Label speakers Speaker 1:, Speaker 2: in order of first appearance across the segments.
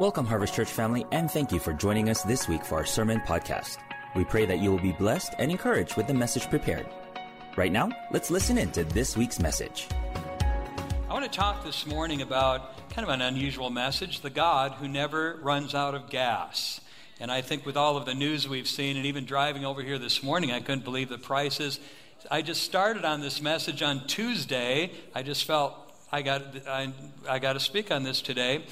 Speaker 1: Welcome, Harvest Church family, and thank you for joining us this week for our sermon podcast. We pray that you will be blessed and encouraged with the message prepared. Right now, let's listen in to this week's message.
Speaker 2: I want to talk this morning about kind of an unusual message the God who never runs out of gas. And I think with all of the news we've seen, and even driving over here this morning, I couldn't believe the prices. I just started on this message on Tuesday. I just felt I got I, I got to speak on this today,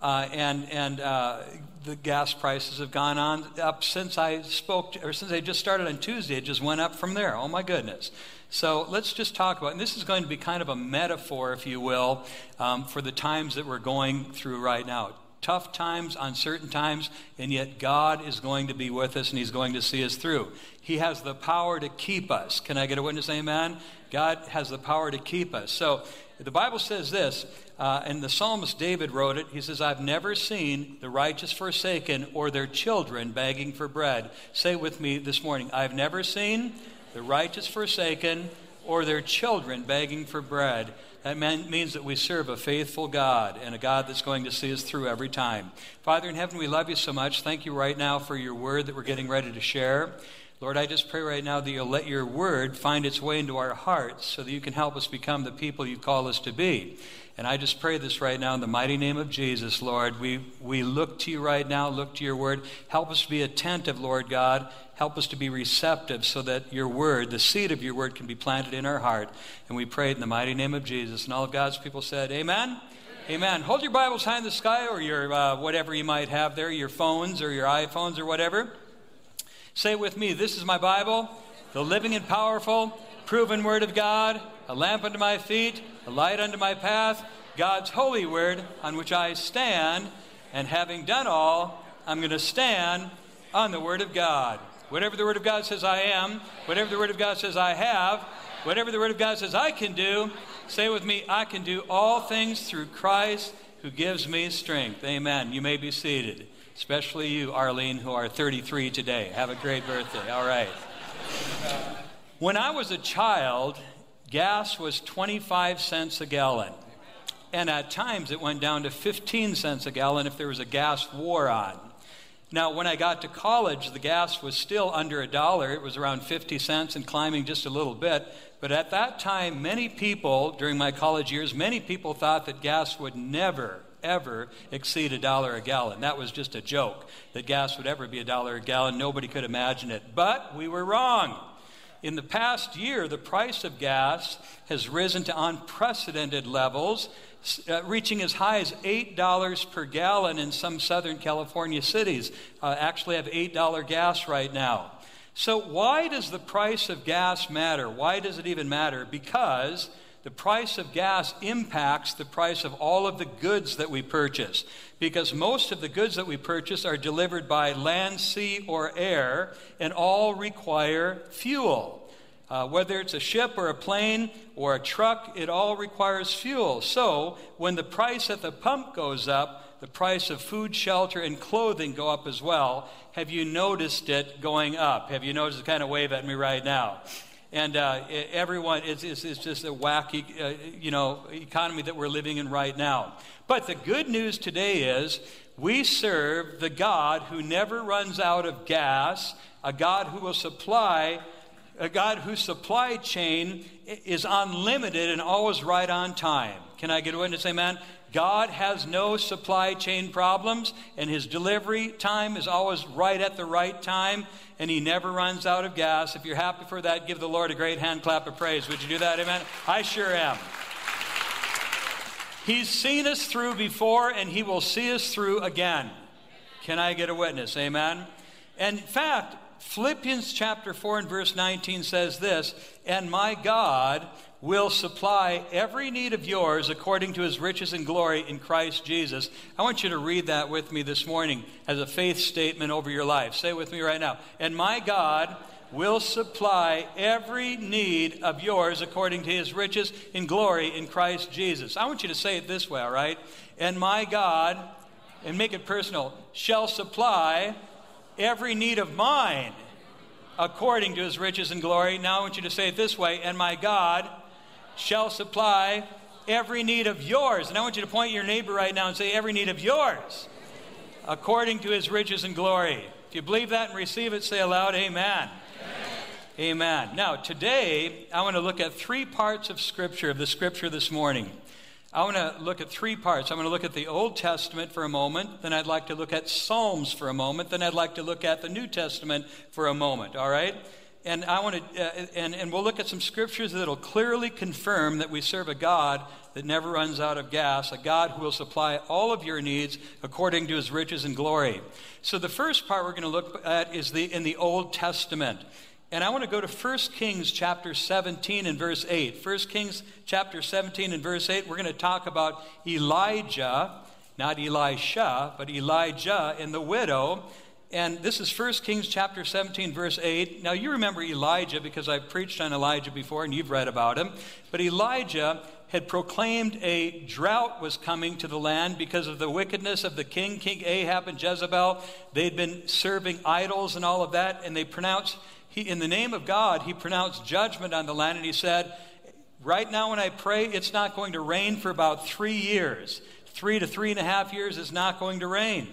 Speaker 2: uh, and and uh, the gas prices have gone on up since I spoke, or since I just started on Tuesday. It just went up from there. Oh my goodness! So let's just talk about. And this is going to be kind of a metaphor, if you will, um, for the times that we're going through right now. Tough times, uncertain times, and yet God is going to be with us and He's going to see us through. He has the power to keep us. Can I get a witness? Amen. God has the power to keep us. So the Bible says this, uh, and the psalmist David wrote it. He says, I've never seen the righteous forsaken or their children begging for bread. Say with me this morning, I've never seen the righteous forsaken or their children begging for bread. That means that we serve a faithful God and a God that's going to see us through every time. Father in heaven, we love you so much. Thank you right now for your word that we're getting ready to share. Lord, I just pray right now that you'll let your word find its way into our hearts so that you can help us become the people you call us to be. And I just pray this right now in the mighty name of Jesus, Lord. We, we look to you right now, look to your word. Help us to be attentive, Lord God. Help us to be receptive so that your word, the seed of your word, can be planted in our heart. And we pray in the mighty name of Jesus. And all of God's people said, Amen. Amen. Hold your Bibles high in the sky or your uh, whatever you might have there, your phones or your iPhones or whatever. Say with me, this is my Bible, the living and powerful, proven Word of God, a lamp unto my feet, a light unto my path, God's holy Word on which I stand, and having done all, I'm going to stand on the Word of God. Whatever the Word of God says I am, whatever the Word of God says I have, whatever the Word of God says I can do, say with me, I can do all things through Christ who gives me strength. Amen. You may be seated especially you, Arlene, who are 33 today. Have a great birthday. All right. When I was a child, gas was 25 cents a gallon. And at times it went down to 15 cents a gallon if there was a gas war on. Now, when I got to college, the gas was still under a dollar. It was around 50 cents and climbing just a little bit. But at that time, many people, during my college years, many people thought that gas would never, ever exceed a dollar a gallon. That was just a joke, that gas would ever be a dollar a gallon. Nobody could imagine it. But we were wrong. In the past year, the price of gas has risen to unprecedented levels, uh, reaching as high as $8 per gallon in some Southern California cities. Uh, actually, have $8 gas right now. So, why does the price of gas matter? Why does it even matter? Because the price of gas impacts the price of all of the goods that we purchase because most of the goods that we purchase are delivered by land, sea, or air and all require fuel. Uh, whether it's a ship or a plane or a truck, it all requires fuel. So, when the price at the pump goes up, the price of food, shelter, and clothing go up as well. Have you noticed it going up? Have you noticed it? Kind of wave at me right now and uh, everyone it's, it's, it's, just a wacky uh, you know economy that we're living in right now. But the good news today is we serve the god who never runs out of gas a god who will supply a god whose supply chain is unlimited and always right on time. Can i get a witness? Amen God has no supply chain problems, and his delivery time is always right at the right time, and he never runs out of gas. If you're happy for that, give the Lord a great hand clap of praise. Would you do that? Amen? I sure am. He's seen us through before, and he will see us through again. Can I get a witness? Amen? And in fact, Philippians chapter 4 and verse 19 says this And my God will supply every need of yours according to his riches and glory in Christ Jesus. I want you to read that with me this morning as a faith statement over your life. Say with me right now. And my God will supply every need of yours according to his riches in glory in Christ Jesus. I want you to say it this way, all right? And my God, and make it personal, shall supply every need of mine according to his riches and glory. Now I want you to say it this way, and my God shall supply every need of yours. And I want you to point your neighbor right now and say, every need of yours. according to his riches and glory. If you believe that and receive it, say aloud, Amen. Amen. Now, today, I want to look at three parts of Scripture, of the Scripture this morning. I want to look at three parts. I'm going to look at the Old Testament for a moment, then I'd like to look at Psalms for a moment, then I'd like to look at the New Testament for a moment, all right? And I want to, uh, and, and we'll look at some scriptures that'll clearly confirm that we serve a God that never runs out of gas, a God who will supply all of your needs according to his riches and glory. So the first part we're going to look at is the in the Old Testament. And I want to go to 1 Kings chapter 17 and verse 8. 1 Kings chapter 17 and verse 8, we're going to talk about Elijah, not Elisha, but Elijah and the widow. And this is 1 Kings chapter 17, verse 8. Now, you remember Elijah because I've preached on Elijah before and you've read about him. But Elijah had proclaimed a drought was coming to the land because of the wickedness of the king, King Ahab and Jezebel. They'd been serving idols and all of that, and they pronounced he, in the name of God, he pronounced judgment on the land and he said, Right now, when I pray, it's not going to rain for about three years. Three to three and a half years is not going to rain.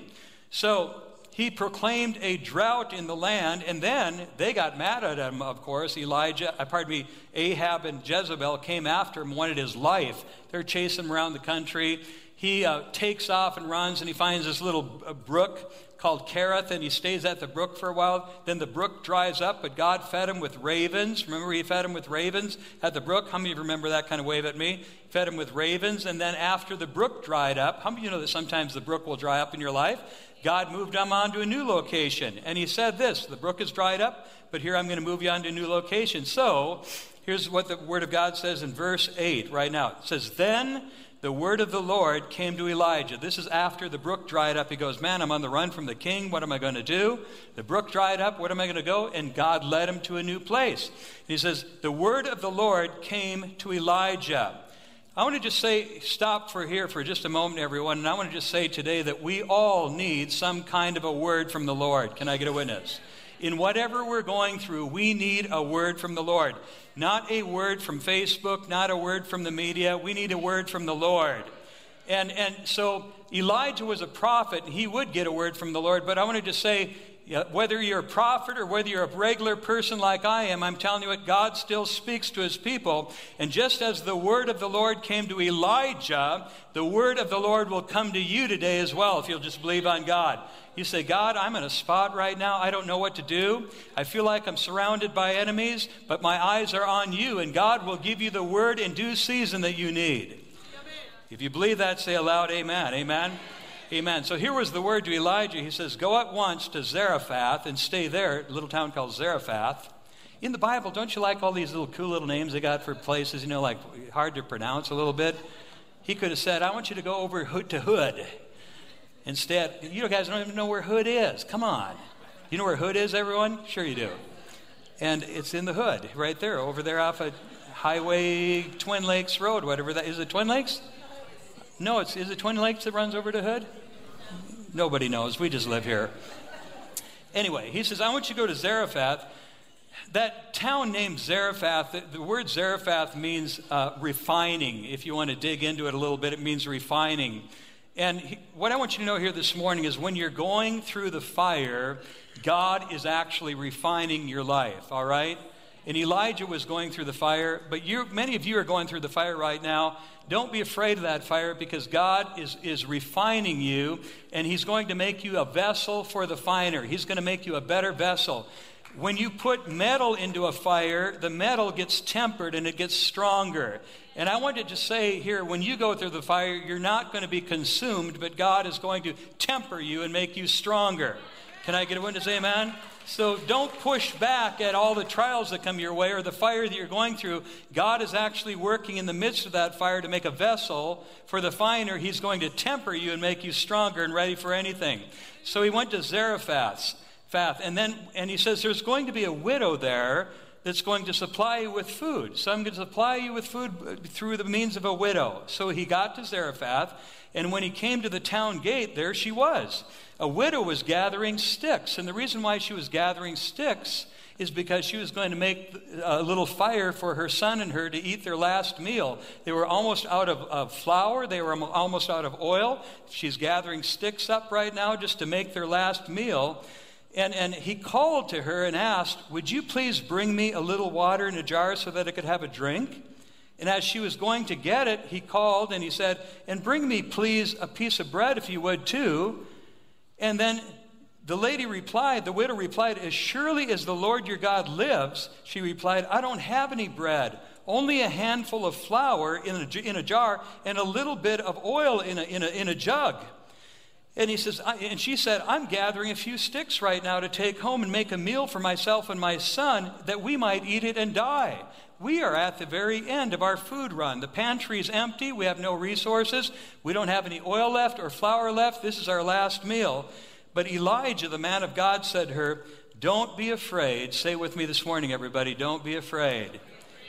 Speaker 2: So he proclaimed a drought in the land, and then they got mad at him, of course. Elijah, uh, pardon me, Ahab and Jezebel came after him, wanted his life. They're chasing him around the country. He uh, takes off and runs, and he finds this little uh, brook called Kerith, and he stays at the brook for a while. Then the brook dries up, but God fed him with ravens. Remember, he fed him with ravens at the brook? How many of you remember that kind of wave at me? Fed him with ravens, and then after the brook dried up, how many of you know that sometimes the brook will dry up in your life? God moved him on to a new location, and he said this The brook is dried up, but here I'm going to move you on to a new location. So, here's what the Word of God says in verse 8 right now. It says, Then the word of the Lord came to Elijah. This is after the brook dried up. He goes, Man, I'm on the run from the king. What am I going to do? The brook dried up. What am I going to go? And God led him to a new place. he says, The word of the Lord came to Elijah. I want to just say, stop for here for just a moment, everyone. And I want to just say today that we all need some kind of a word from the Lord. Can I get a witness? In whatever we're going through, we need a word from the Lord. Not a word from Facebook, not a word from the media. We need a word from the Lord. And, and so Elijah was a prophet, and he would get a word from the Lord. But I wanted to say, whether you're a prophet or whether you're a regular person like I am, I'm telling you what, God still speaks to his people. And just as the word of the Lord came to Elijah, the word of the Lord will come to you today as well if you'll just believe on God. You say, God, I'm in a spot right now. I don't know what to do. I feel like I'm surrounded by enemies, but my eyes are on you, and God will give you the word in due season that you need. If you believe that, say aloud, Amen. Amen. Amen. So here was the word to Elijah. He says, Go at once to Zarephath and stay there, little town called Zarephath. In the Bible, don't you like all these little cool little names they got for places, you know, like hard to pronounce a little bit? He could have said, I want you to go over to Hood Instead, you guys don't even know where Hood is. Come on. You know where Hood is, everyone? Sure you do. And it's in the hood, right there, over there off of Highway Twin Lakes Road, whatever that is. It Twin Lakes? No, it's is it Twin Lakes that runs over to Hood? Nobody knows. We just live here. Anyway, he says, I want you to go to Zarephath. That town named Zarephath, the, word Zarephath means uh, refining. If you want to dig into it a little bit, it means refining. And he, what I want you to know here this morning is when you're going through the fire, God is actually refining your life, all right? And Elijah was going through the fire, but you, many of you are going through the fire right now. Don't be afraid of that fire because God is, is refining you and He's going to make you a vessel for the finer. He's going to make you a better vessel. When you put metal into a fire, the metal gets tempered and it gets stronger. And I wanted to say here when you go through the fire, you're not going to be consumed, but God is going to temper you and make you stronger. Can I get a witness? Amen? So don't push back at all the trials that come your way or the fire that you're going through. God is actually working in the midst of that fire to make a vessel for the finer. He's going to temper you and make you stronger and ready for anything. So he went to Zarephath. And then and he says there's going to be a widow there that's going to supply you with food. So I'm going to supply you with food uh, through the means of a widow. So he got to Zarephath, and when he came to the town gate, there she was. A widow was gathering sticks. And the reason why she was gathering sticks is because she was going to make a little fire for her son and her to eat their last meal. They were almost out of, of flour, they were almost out of oil. She's gathering sticks up right now just to make their last meal. And, and he called to her and asked, Would you please bring me a little water in a jar so that I could have a drink? And as she was going to get it, he called and he said, And bring me, please, a piece of bread if you would too. And then the lady replied, the widow replied, As surely as the Lord your God lives, she replied, I don't have any bread, only a handful of flour in a, in a jar and a little bit of oil in a, in a, in a jug. And he says, and she said, I'm gathering a few sticks right now to take home and make a meal for myself and my son that we might eat it and die. We are at the very end of our food run. The pantry is empty. We have no resources. We don't have any oil left or flour left. This is our last meal. But Elijah, the man of God, said to her, Don't be afraid. Say with me this morning, everybody, don't be afraid.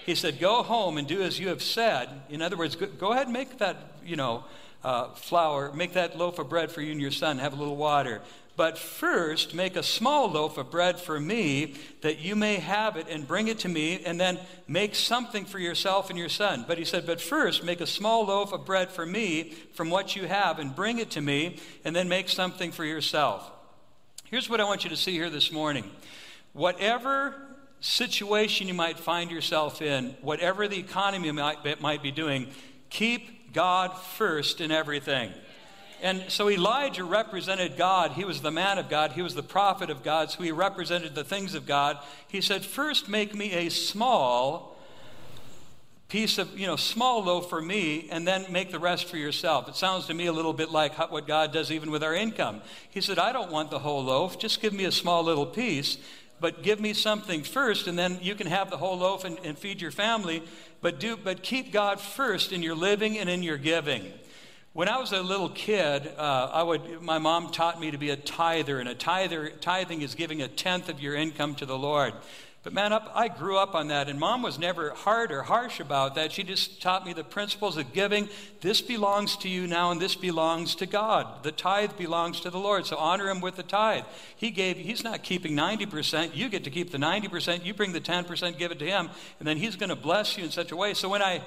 Speaker 2: He said, Go home and do as you have said. In other words, go ahead and make that, you know, uh, flour, make that loaf of bread for you and your son, have a little water. But first, make a small loaf of bread for me, that you may have it and bring it to me, and then make something for yourself and your son. But he said, But first, make a small loaf of bread for me from what you have, and bring it to me, and then make something for yourself. Here's what I want you to see here this morning. Whatever situation you might find yourself in, whatever the economy might, be doing, keep God first in everything. And so Elijah represented God. He was the man of God. He was the prophet of God. So he represented the things of God. He said, First, make me a small piece of, you know, small loaf for me, and then make the rest for yourself. It sounds to me a little bit like what God does even with our income. He said, I don't want the whole loaf. Just give me a small little piece but give me something first, and then you can have the whole loaf and, and, feed your family. But do, but keep God first in your living and in your giving. When I was a little kid, uh, I would, my mom taught me to be a tither, and a tither, tithing is giving a tenth of your income to the Lord. But man, up, I grew up on that, and mom was never hard or harsh about that. She just taught me the principles of giving. This belongs to you now, and this belongs to God. The tithe belongs to the Lord, so honor him with the tithe. He gave, he's not keeping 90%. You get to keep the 90%. You bring the 10%, give it to him, and then he's going to bless you in such a way. So when I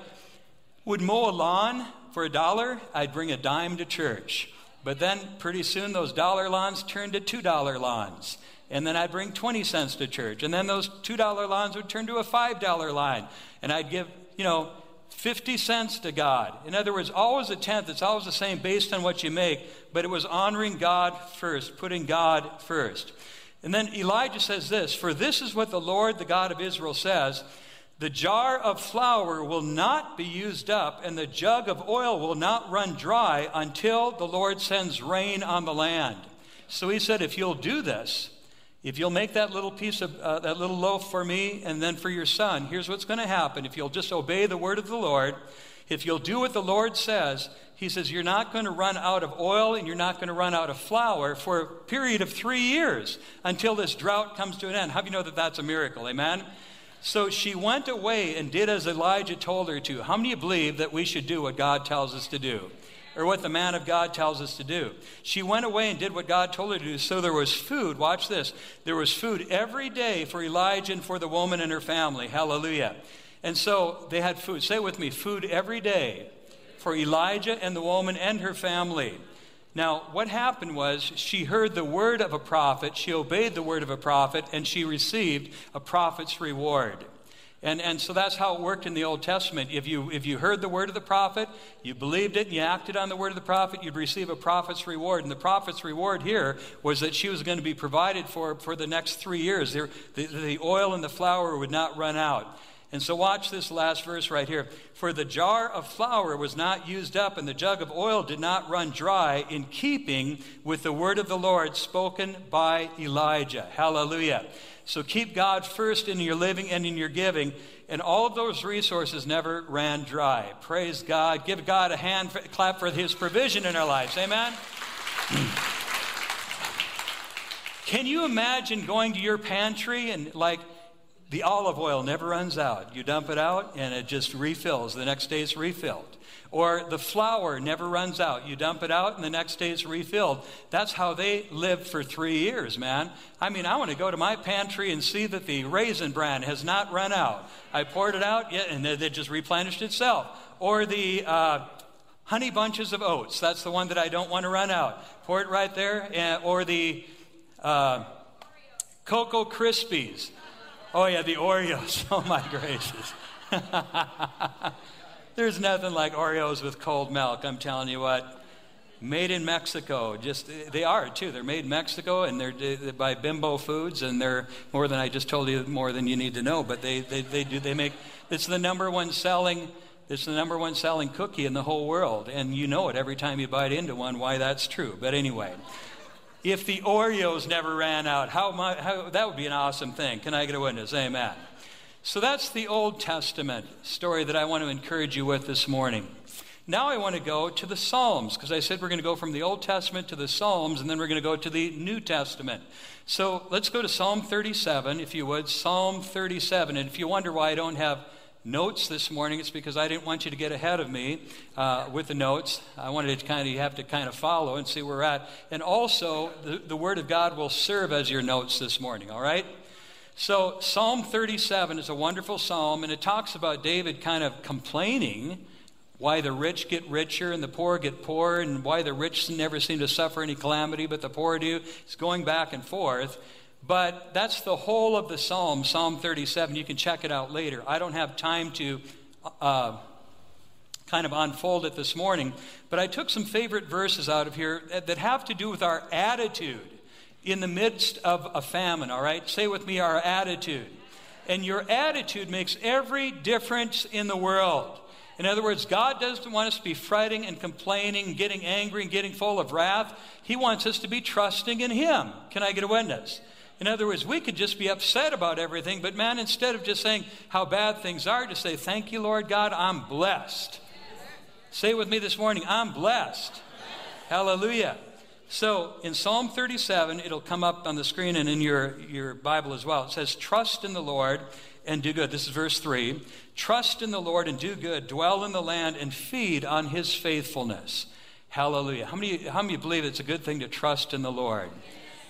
Speaker 2: would mow a lawn, for a dollar, I'd bring a dime to church. But then pretty soon those dollar lawns turned to $2 lawns. And then I'd bring 20 cents to church. And then those $2 lawns would turn to a $5 line. And I'd give, you know, 50 cents to God. In other words, always a tenth. It's always the same based on what you make. But it was honoring God first, putting God first. And then Elijah says this For this is what the Lord, the God of Israel, says the jar of flour will not be used up, and the jug of oil will not run dry until the Lord sends rain on the land. So he said, If you'll do this, if you'll make that little piece of uh, that little loaf for me and then for your son, here's what's going to happen. If you'll just obey the word of the Lord, if you'll do what the Lord says, he says, You're not going to run out of oil and you're not going to run out of flour for a period of three years until this drought comes to an end. How do you know that that's a miracle? Amen? So she went away and did as Elijah told her to. How many believe that we should do what God tells us to do? Or what the man of God tells us to do. She went away and did what God told her to do. So there was food. Watch this. There was food every day for Elijah and for the woman and her family. Hallelujah. And so they had food. Say with me food every day for Elijah and the woman and her family. Now, what happened was she heard the word of a prophet, she obeyed the word of a prophet, and she received a prophet's reward. And, and so that's how it worked in the Old Testament. If you, if you heard the word of the prophet, you believed it, and you acted on the word of the prophet, you'd receive a prophet's reward. And the prophet's reward here was that she was going to be provided for for the next three years. The, the, the oil and the flour would not run out. And so, watch this last verse right here. For the jar of flour was not used up, and the jug of oil did not run dry, in keeping with the word of the Lord spoken by Elijah. Hallelujah. So, keep God first in your living and in your giving, and all of those resources never ran dry. Praise God. Give God a hand for, clap for his provision in our lives. Amen. Can you imagine going to your pantry and like the olive oil never runs out. You dump it out and it just refills. The next day it's refilled. Or the flour never runs out. You dump it out and the next day it's refilled. That's how they lived for three years, man. I mean, I want to go to my pantry and see that the raisin bran has not run out. I poured it out and it just replenished itself. Or the uh, honey bunches of oats. That's the one that I don't want to run out. Pour it right there. And, or the uh, Cocoa Krispies. Oh, yeah, the Oreos. Oh, my gracious. There's nothing like Oreos with cold milk, I'm telling you what. Made in Mexico. Just they are too. They're made in Mexico and they're, they're by Bimbo Foods and they're more than I just told you more than you need to know, but they, they, they do they make it's the number one selling it's the number one selling cookie in the whole world and you know it every time you bite into one why that's true. But anyway, if the Oreos never ran out, how, my, how that would be an awesome thing. Can I get a witness? Amen. So that's the Old Testament story that I want to encourage you with this morning. Now I want to go to the Psalms because I said we're going to go from the Old Testament to the Psalms and then we're going to go to the New Testament. So let's go to Psalm 37, if you would. Psalm 37. And if you wonder why I don't have notes this morning, it's because I didn't want you to get ahead of me uh, with the notes. I wanted to kind of you have to kind of follow and see where we're at. And also, the, the Word of God will serve as your notes this morning, all right? So, Psalm 37 is a wonderful psalm, and it talks about David kind of complaining why the rich get richer and the poor get poor, and why the rich never seem to suffer any calamity, but the poor do. It's going back and forth. But that's the whole of the psalm, Psalm 37. You can check it out later. I don't have time to uh, kind of unfold it this morning, but I took some favorite verses out of here that have to do with our attitude in the midst of a famine, all right? Say with me our attitude. And your attitude makes every difference in the world. In other words, God doesn't want us to be fretting and complaining, getting angry and getting full of wrath. He wants us to be trusting in Him. Can I get a witness? In other words, we could just be upset about everything, but man, instead of just saying how bad things are, to say, Thank you, Lord God, I'm blessed. Say with me this morning, I'm blessed. Hallelujah. So in Psalm 37, it'll come up on the screen and in your, your Bible as well. It says, Trust in the Lord and do good. This is verse 3. Trust in the Lord and do good. Dwell in the land and feed on his faithfulness. Hallelujah. How many, how many believe it's a good thing to trust in the Lord?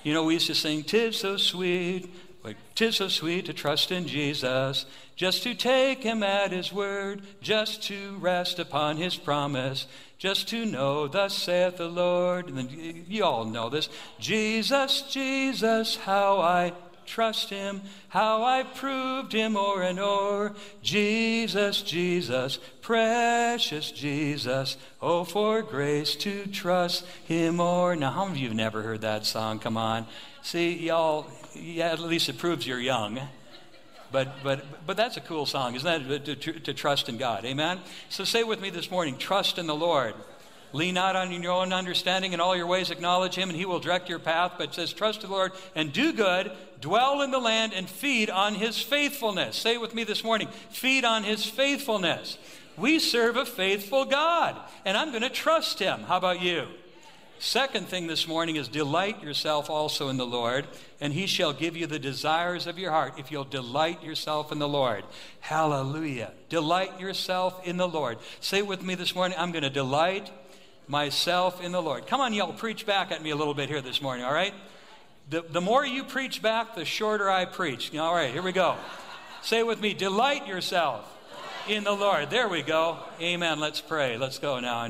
Speaker 2: You know, we used to sing, Tis so sweet, like, tis so sweet to trust in Jesus, just to take him at his word, just to rest upon his promise, just to know, thus saith the Lord. And then you all know this. Jesus, Jesus, how I trust him, how I proved him o'er and o'er. Jesus, Jesus, precious Jesus, oh, for grace to trust him more. Now, how many of you have never heard that song? Come on. See, y'all, yeah, at least it proves you're young. But, but, but that's a cool song, isn't that? To, to, to trust in God. Amen? So say with me this morning trust in the Lord. Lean not on your own understanding. In all your ways, acknowledge Him, and He will direct your path. But says, Trust the Lord and do good, dwell in the land, and feed on His faithfulness. Say with me this morning feed on His faithfulness. We serve a faithful God, and I'm going to trust Him. How about you? Second thing this morning is delight yourself also in the Lord, and he shall give you the desires of your heart if you'll delight yourself in the Lord. Hallelujah. Delight yourself in the Lord. Say with me this morning, I'm going to delight myself in the Lord. Come on, y'all, preach back at me a little bit here this morning, all right? The, the more you preach back, the shorter I preach. All right, here we go. Say with me, delight yourself in the Lord. There we go. Amen. Let's pray. Let's go now.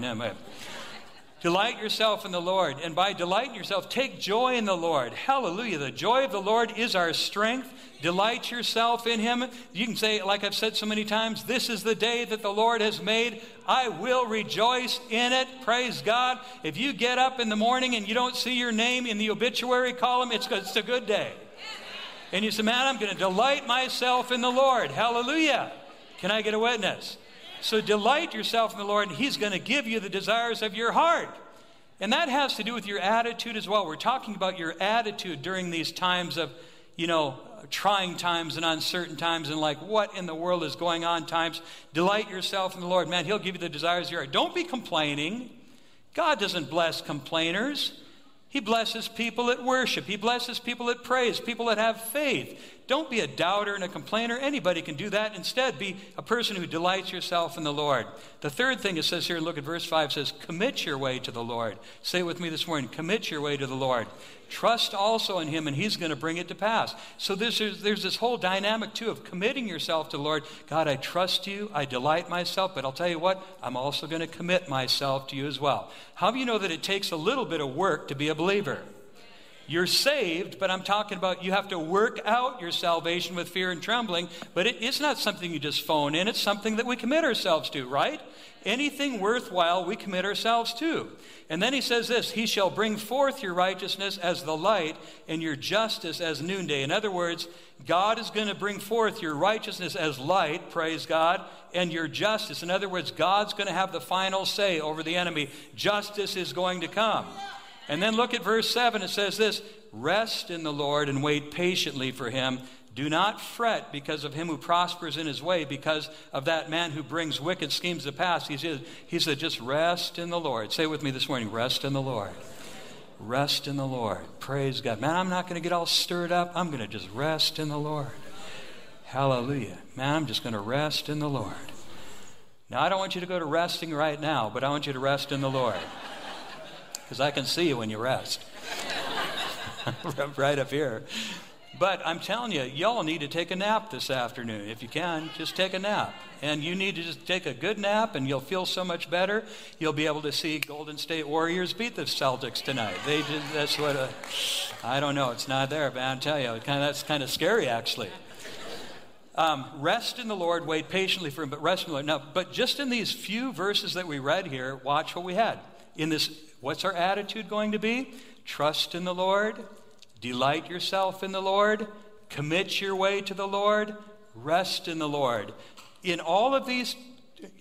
Speaker 2: Delight yourself in the Lord, and by delighting yourself, take joy in the Lord. Hallelujah. The joy of the Lord is our strength. Delight yourself in Him. You can say, like I've said so many times, this is the day that the Lord has made. I will rejoice in it. Praise God. If you get up in the morning and you don't see your name in the obituary column, it's, it's a good day. And you say, man, I'm going to delight myself in the Lord. Hallelujah. Can I get a witness? So delight yourself in the Lord, and He's going to give you the desires of your heart. And that has to do with your attitude as well. We're talking about your attitude during these times of, you know, trying times and uncertain times and like what in the world is going on times. Delight yourself in the Lord. Man, He'll give you the desires of your heart. Don't be complaining. God doesn't bless complainers. He blesses people that worship. He blesses people that praise, people that have faith. Don't be a doubter and a complainer. Anybody can do that. Instead, be a person who delights yourself in the Lord. The third thing it says here, look at verse 5 says, Commit your way to the Lord. Say it with me this morning, commit your way to the Lord. Trust also in Him, and He's going to bring it to pass. So there's, there's this whole dynamic, too, of committing yourself to the Lord. God, I trust you. I delight myself. But I'll tell you what, I'm also going to commit myself to you as well. How do you know that it takes a little bit of work to be a believer? You're saved, but I'm talking about you have to work out your salvation with fear and trembling. But it, it's not something you just phone in, it's something that we commit ourselves to, right? Anything worthwhile, we commit ourselves to. And then he says this He shall bring forth your righteousness as the light and your justice as noonday. In other words, God is going to bring forth your righteousness as light, praise God, and your justice. In other words, God's going to have the final say over the enemy. Justice is going to come. And then look at verse 7. It says this Rest in the Lord and wait patiently for him. Do not fret because of him who prospers in his way, because of that man who brings wicked schemes to pass. He said, he said, just rest in the Lord. Say with me this morning, rest in the Lord. Rest in the Lord. Praise God. Man, I'm not going to get all stirred up. I'm going to just rest in the Lord. Hallelujah. Man, I'm just going to rest in the Lord. Now, I don't want you to go to resting right now, but I want you to rest in the Lord because I can see you when you rest. right up here. But I'm telling you, y'all need to take a nap this afternoon. If you can, just take a nap. And you need to just take a good nap, and you'll feel so much better. You'll be able to see Golden State Warriors beat the Celtics tonight. They just, that's what I don't know. It's not there, but I'll tell you, kind of, that's kind of scary, actually. Um, rest in the Lord, wait patiently for Him, but rest in the Lord. Now, but just in these few verses that we read here, watch what we had in this What's our attitude going to be? Trust in the Lord, delight yourself in the Lord, commit your way to the Lord, rest in the Lord. In all of these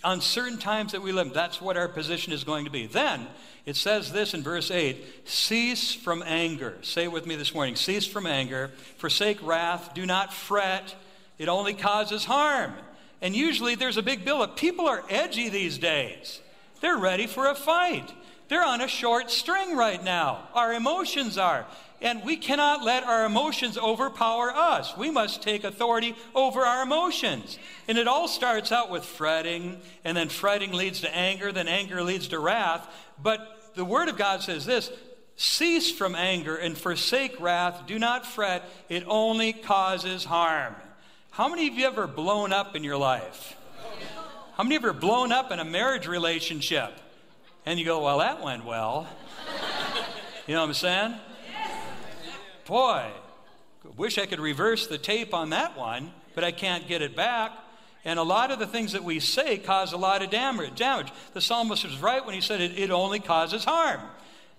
Speaker 2: uncertain times that we live, that's what our position is going to be. Then it says this in verse 8 cease from anger. Say it with me this morning cease from anger, forsake wrath, do not fret, it only causes harm. And usually there's a big buildup. People are edgy these days, they're ready for a fight. They're on a short string right now. Our emotions are. And we cannot let our emotions overpower us. We must take authority over our emotions. And it all starts out with fretting, and then fretting leads to anger, then anger leads to wrath. But the Word of God says this cease from anger and forsake wrath. Do not fret, it only causes harm. How many of you ever blown up in your life? How many of you ever blown up in a marriage relationship? And you go, well, that went well. You know what I'm saying? Boy, wish I could reverse the tape on that one, but I can't get it back. And a lot of the things that we say cause a lot of damage. damage. The psalmist was right when he said it, it only causes harm.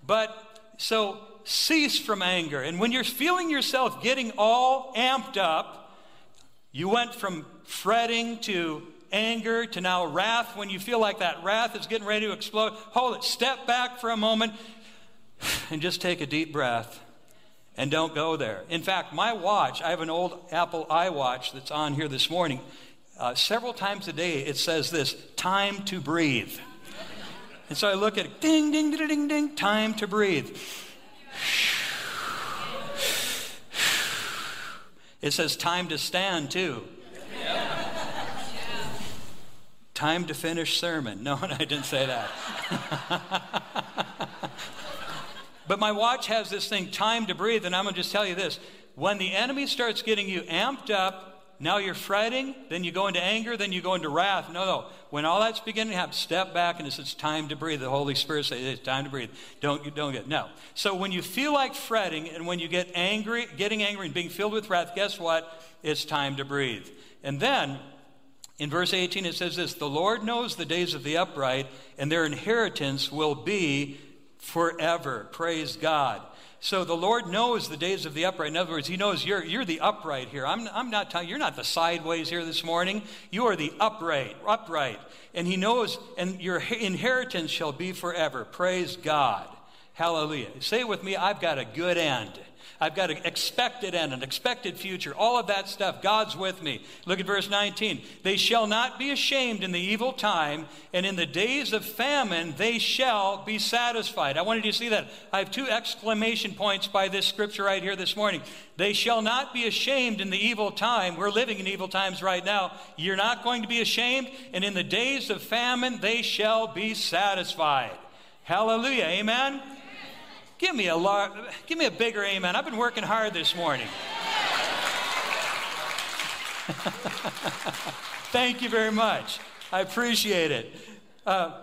Speaker 2: But so cease from anger. And when you're feeling yourself getting all amped up, you went from fretting to anger to now wrath, when you feel like that wrath is getting ready to explode, hold it. Step back for a moment and just take a deep breath and don't go there. In fact, my watch, I have an old Apple iWatch that's on here this morning. Uh, several times a day it says this time to breathe. And so I look at it ding, ding, ding, ding, ding, time to breathe. It says time to stand too. Time to finish sermon. No, I didn't say that. but my watch has this thing, time to breathe, and I'm going to just tell you this. When the enemy starts getting you amped up, now you're fretting, then you go into anger, then you go into wrath. No, no. When all that's beginning to happen, step back and it says, time to breathe. The Holy Spirit says, it's time to breathe. Don't, you don't get, no. So when you feel like fretting and when you get angry, getting angry and being filled with wrath, guess what? It's time to breathe. And then in verse 18, it says this The Lord knows the days of the upright, and their inheritance will be forever. Praise God. So the Lord knows the days of the upright. In other words, He knows you're, you're the upright here. I'm, I'm not telling you're not the sideways here this morning. You are the upright, upright. And He knows, and your inheritance shall be forever. Praise God. Hallelujah. Say it with me I've got a good end. I've got an expected end, an expected future, all of that stuff. God's with me. Look at verse 19. They shall not be ashamed in the evil time, and in the days of famine they shall be satisfied. I wanted you to see that. I have two exclamation points by this scripture right here this morning. They shall not be ashamed in the evil time. We're living in evil times right now. You're not going to be ashamed, and in the days of famine they shall be satisfied. Hallelujah. Amen. Give me a lar- give me a bigger amen. I've been working hard this morning. Thank you very much. I appreciate it. Uh,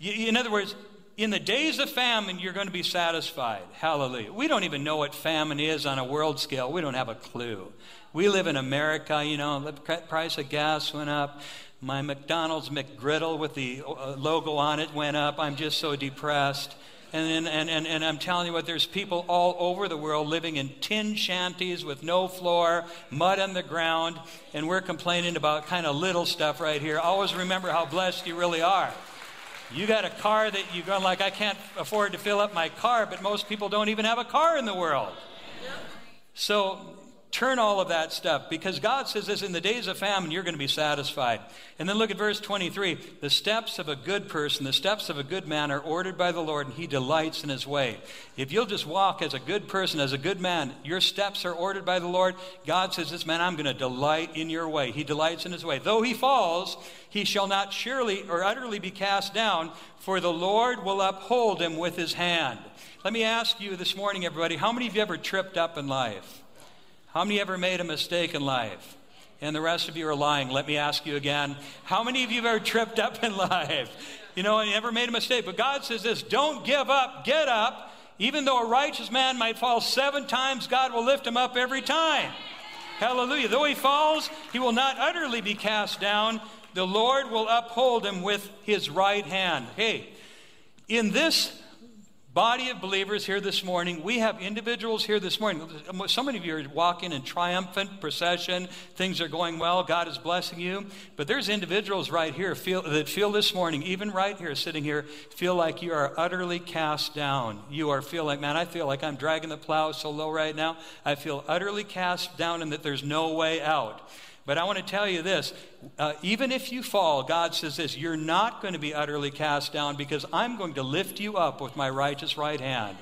Speaker 2: in other words, in the days of famine, you're going to be satisfied. Hallelujah. We don't even know what famine is on a world scale. We don't have a clue. We live in America, you know, the price of gas went up. My McDonald's McGriddle with the uh, logo on it went up. I'm just so depressed. And, and, and, and I'm telling you what, there's people all over the world living in tin shanties with no floor, mud on the ground, and we're complaining about kind of little stuff right here. Always remember how blessed you really are. You got a car that you're going like, I can't afford to fill up my car, but most people don't even have a car in the world. So turn all of that stuff because God says this in the days of famine, you're going to be satisfied. And then look at verse 23. The steps of a good person, the steps of a good man are ordered by the Lord, and he delights in his way. If you'll just walk as a good person, as a good man, your steps are ordered by the Lord. God says, This man, I'm going to delight in your way. He delights in his way. Though he falls, he shall not surely or utterly be cast down, for the Lord will uphold him with his hand. Let me ask you this morning, everybody, how many of you ever tripped up in life? How many ever made a mistake in life? And the rest of you are lying. Let me ask you again. How many of you have ever tripped up in life? You know, and ever made a mistake. But God says this don't give up, get up. Even though a righteous man might fall seven times, God will lift him up every time. Hallelujah. Though he falls, he will not utterly be cast down. The Lord will uphold him with his right hand. Hey, in this body of believers here this morning. We have individuals here this morning. So many of you are walking in triumphant procession. Things are going well. God is blessing you. But there's individuals right here feel, that feel this morning, even right here, sitting here, feel like you are utterly cast down. You are feel like, man, I feel like I'm dragging the plow so low right now. I feel utterly cast down and that there's no way out. But I want to tell you this uh, even if you fall, God says this you're not going to be utterly cast down because I'm going to lift you up with my righteous right hand.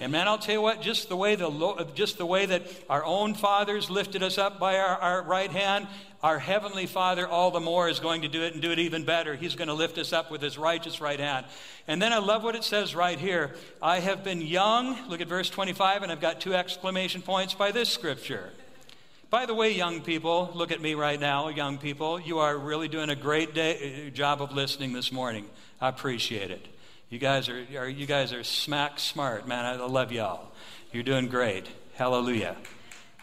Speaker 2: And man, I'll tell you what, just the way, the, just the way that our own fathers lifted us up by our, our right hand, our Heavenly Father all the more is going to do it and do it even better. He's going to lift us up with His righteous right hand. And then I love what it says right here I have been young. Look at verse 25, and I've got two exclamation points by this scripture. By the way, young people, look at me right now, young people. You are really doing a great day, uh, job of listening this morning. I appreciate it. You guys are, are you guys are smack smart, man. I love y'all. You're doing great. Hallelujah.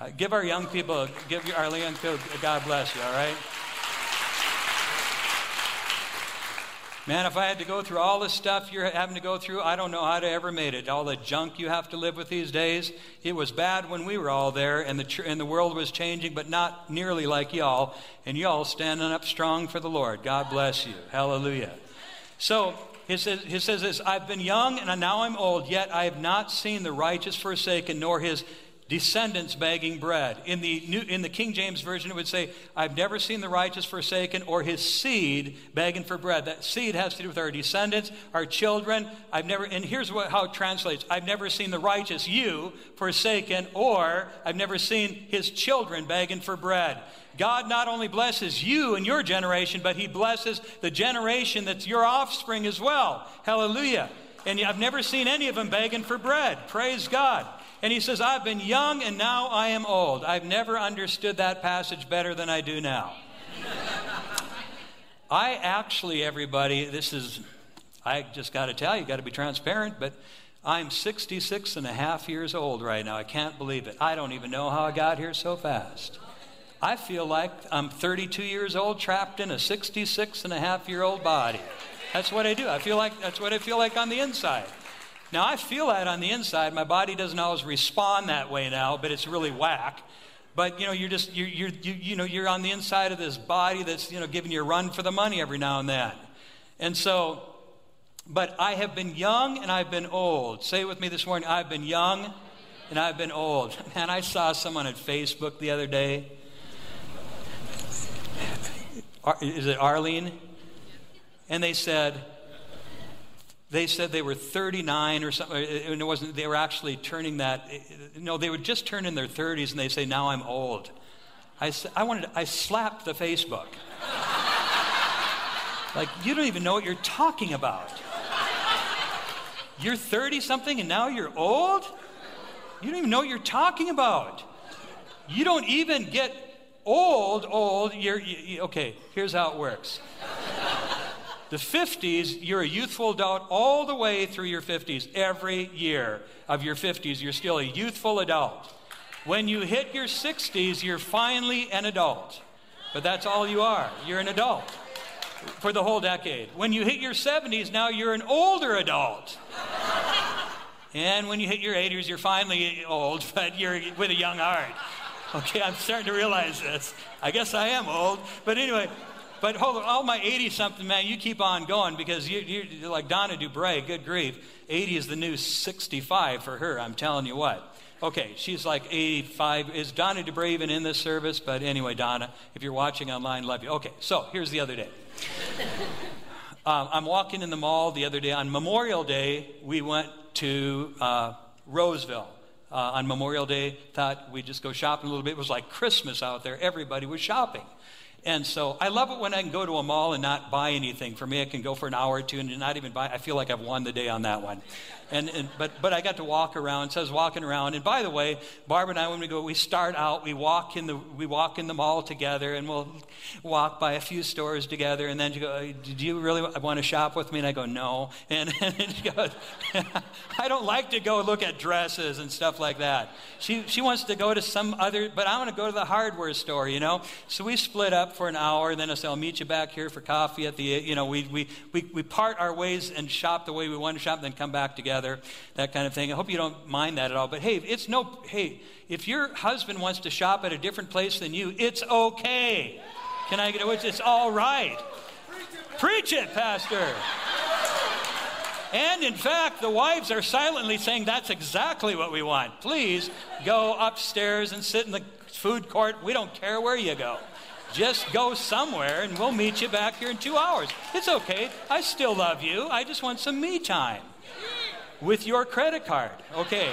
Speaker 2: Uh, give our young people, give our young people, God bless you. All right. Man, if I had to go through all the stuff you're having to go through, I don't know how to ever made it. All the junk you have to live with these days. It was bad when we were all there, and the, and the world was changing, but not nearly like y'all. And y'all standing up strong for the Lord. God bless you. Hallelujah. So, he says, he says this I've been young and now I'm old, yet I have not seen the righteous forsaken, nor his descendants begging bread. In the, New, in the King James Version, it would say, I've never seen the righteous forsaken or his seed begging for bread. That seed has to do with our descendants, our children. I've never, and here's what, how it translates I've never seen the righteous, you, forsaken, or I've never seen his children begging for bread. God not only blesses you and your generation, but he blesses the generation that's your offspring as well. Hallelujah. And I've never seen any of them begging for bread. Praise God. And he says, I've been young and now I am old. I've never understood that passage better than I do now. I actually, everybody, this is, I just got to tell you, got to be transparent, but I'm 66 and a half years old right now. I can't believe it. I don't even know how I got here so fast. I feel like I'm 32 years old, trapped in a 66 and a half year old body. That's what I do. I feel like that's what I feel like on the inside. Now, I feel that on the inside. My body doesn't always respond that way now, but it's really whack. But, you know, you're just, you're, you're, you, you know, you're on the inside of this body that's, you know, giving you a run for the money every now and then. And so, but I have been young and I've been old. Say it with me this morning I've been young and I've been old. Man, I saw someone at Facebook the other day. Is it Arlene? And they said, they said they were 39 or something, uh, and it wasn't, they were actually turning that, uh, no, they would just turn in their 30s and they say, now I'm old. I, I wanted, I slapped the Facebook. like, you don't even know what you're talking about. You're 30 something and now you're old? You don't even know what you're talking about. You don't even get old, old. You're, you, okay, here's how it works. The 50s, you're a youthful adult all the way through your 50s. Every year of your 50s, you're still a youthful adult. When you hit your 60s, you're finally an adult. But that's all you are. You're an adult for the whole decade. When you hit your 70s, now you're an older adult. And when you hit your 80s, you're finally old, but you're with a young heart. Okay, I'm starting to realize this. I guess I am old. But anyway, but hold on, all my 80 something, man, you keep on going because you, you're like Donna Dubray, good grief. 80 is the new 65 for her, I'm telling you what. Okay, she's like 85. Is Donna Dubray even in this service? But anyway, Donna, if you're watching online, love you. Okay, so here's the other day. um, I'm walking in the mall the other day. On Memorial Day, we went to uh, Roseville. Uh, on Memorial Day, thought we'd just go shopping a little bit. It was like Christmas out there. Everybody was shopping. And so I love it when I can go to a mall and not buy anything. For me, I can go for an hour or two and not even buy. I feel like I've won the day on that one. And, and, but, but I got to walk around. So I was walking around. And by the way, Barbara and I, when we go, we start out, we walk in the, we walk in the mall together and we'll walk by a few stores together. And then she go, uh, did you really want to shop with me? And I go, no. And, and she goes, I don't like to go look at dresses and stuff like that. She, she wants to go to some other, but I want to go to the hardware store, you know? So we split up for an hour. Then I said, I'll meet you back here for coffee at the, you know, we, we, we, we part our ways and shop the way we want to shop then come back together together, that kind of thing. I hope you don't mind that at all. But hey, it's no, hey, if your husband wants to shop at a different place than you, it's okay. Can I get a It's all right. Preach it, Pastor. And in fact, the wives are silently saying that's exactly what we want. Please go upstairs and sit in the food court. We don't care where you go. Just go somewhere and we'll meet you back here in two hours. It's okay. I still love you. I just want some me time with your credit card. Okay.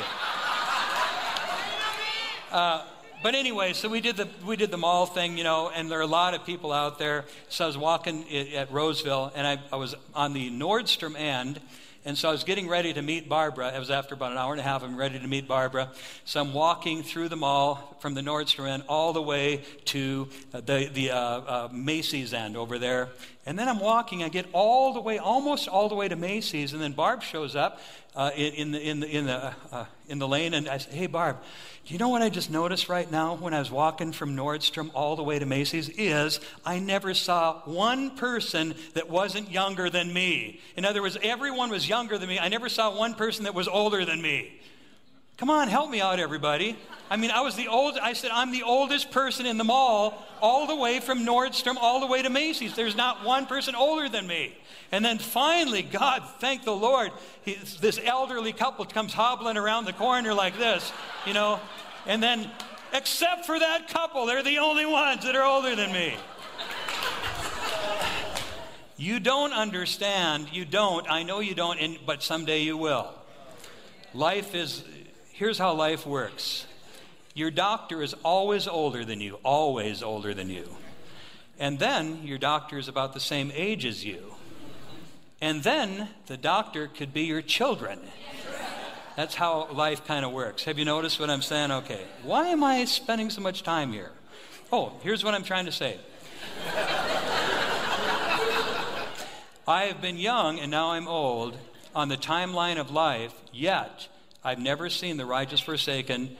Speaker 2: Uh, but anyway, so we did the we did the mall thing, you know, and there are a lot of people out there. So I was walking at Roseville, and I, I was on the Nordstrom end, and so I was getting ready to meet Barbara. It was after about an hour and a half. I'm ready to meet Barbara. So I'm walking through the mall from the Nordstrom end all the way to the the uh, uh, Macy's end over there. And then I'm walking. I get all the way, almost all the way to Macy's, and then Barb shows up, uh, in, in, the, in, the, in, the, uh, in the lane, and I say, Hey, Barb, do you know what I just noticed right now when I was walking from Nordstrom all the way to Macy's? Is I never saw one person that wasn't younger than me. In other words, everyone was younger than me. I never saw one person that was older than me. Come on, help me out, everybody. I mean, I was the old. I said I'm the oldest person in the mall, all the way from Nordstrom all the way to Macy's. There's not one person older than me. And then finally, God, thank the Lord, he, this elderly couple comes hobbling around the corner like this, you know. And then, except for that couple, they're the only ones that are older than me. You don't understand. You don't. I know you don't, but someday you will. Life is, here's how life works your doctor is always older than you, always older than you. And then your doctor is about the same age as you. And then the doctor could be your children. That's how life kind of works. Have you noticed what I'm saying? Okay. Why am I spending so much time here? Oh, here's what I'm trying to say. I have been young and now I'm old on the timeline of life, yet I've never seen the righteous forsaken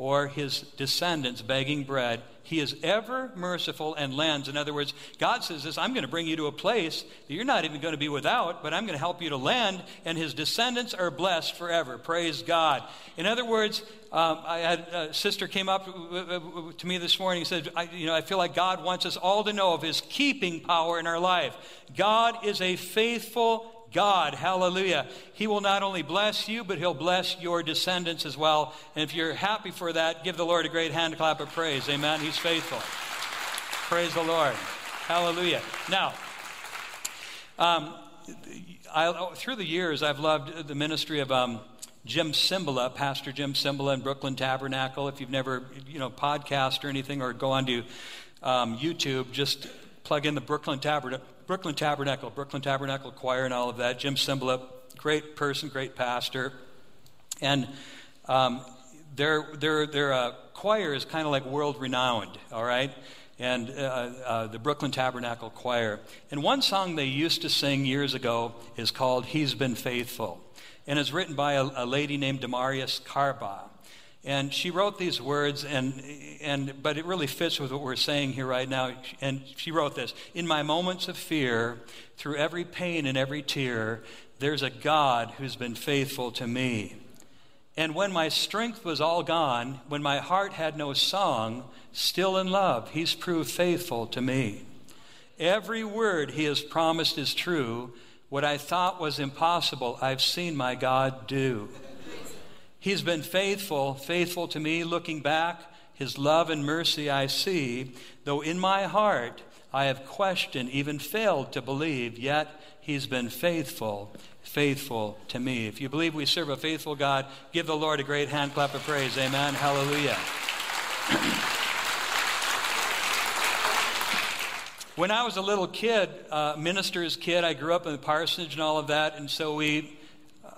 Speaker 2: or his descendants begging bread. He is ever merciful and lends. In other words, God says this I'm going to bring you to a place that you're not even going to be without, but I'm going to help you to lend, and his descendants are blessed forever. Praise God. In other words, um, I had a sister came up uh, uh, to me this morning and said, I, you know, I feel like God wants us all to know of his keeping power in our life. God is a faithful God. Hallelujah. He will not only bless you, but He'll bless your descendants as well. And if you're happy for that, give the Lord a great hand clap of praise. Amen. He's faithful. Praise the Lord. Hallelujah. Now, um, I, through the years, I've loved the ministry of um, Jim Cymbala, Pastor Jim Cymbala in Brooklyn Tabernacle. If you've never, you know, podcast or anything, or go onto um, YouTube, just plug in the Brooklyn Tabernacle Brooklyn Tabernacle, Brooklyn Tabernacle Choir, and all of that. Jim Cymbala, great person, great pastor. And um, their, their, their uh, choir is kind of like world renowned, all right? And uh, uh, the Brooklyn Tabernacle Choir. And one song they used to sing years ago is called He's Been Faithful. And it's written by a, a lady named Damaris Carbaugh. And she wrote these words, and, and, but it really fits with what we're saying here right now. And she wrote this In my moments of fear, through every pain and every tear, there's a God who's been faithful to me. And when my strength was all gone, when my heart had no song, still in love, He's proved faithful to me. Every word He has promised is true. What I thought was impossible, I've seen my God do. He's been faithful, faithful to me. Looking back, his love and mercy I see, though in my heart I have questioned, even failed to believe, yet he's been faithful, faithful to me. If you believe we serve a faithful God, give the Lord a great hand clap of praise. Amen. Hallelujah. when I was a little kid, uh, minister's kid, I grew up in the parsonage and all of that, and so we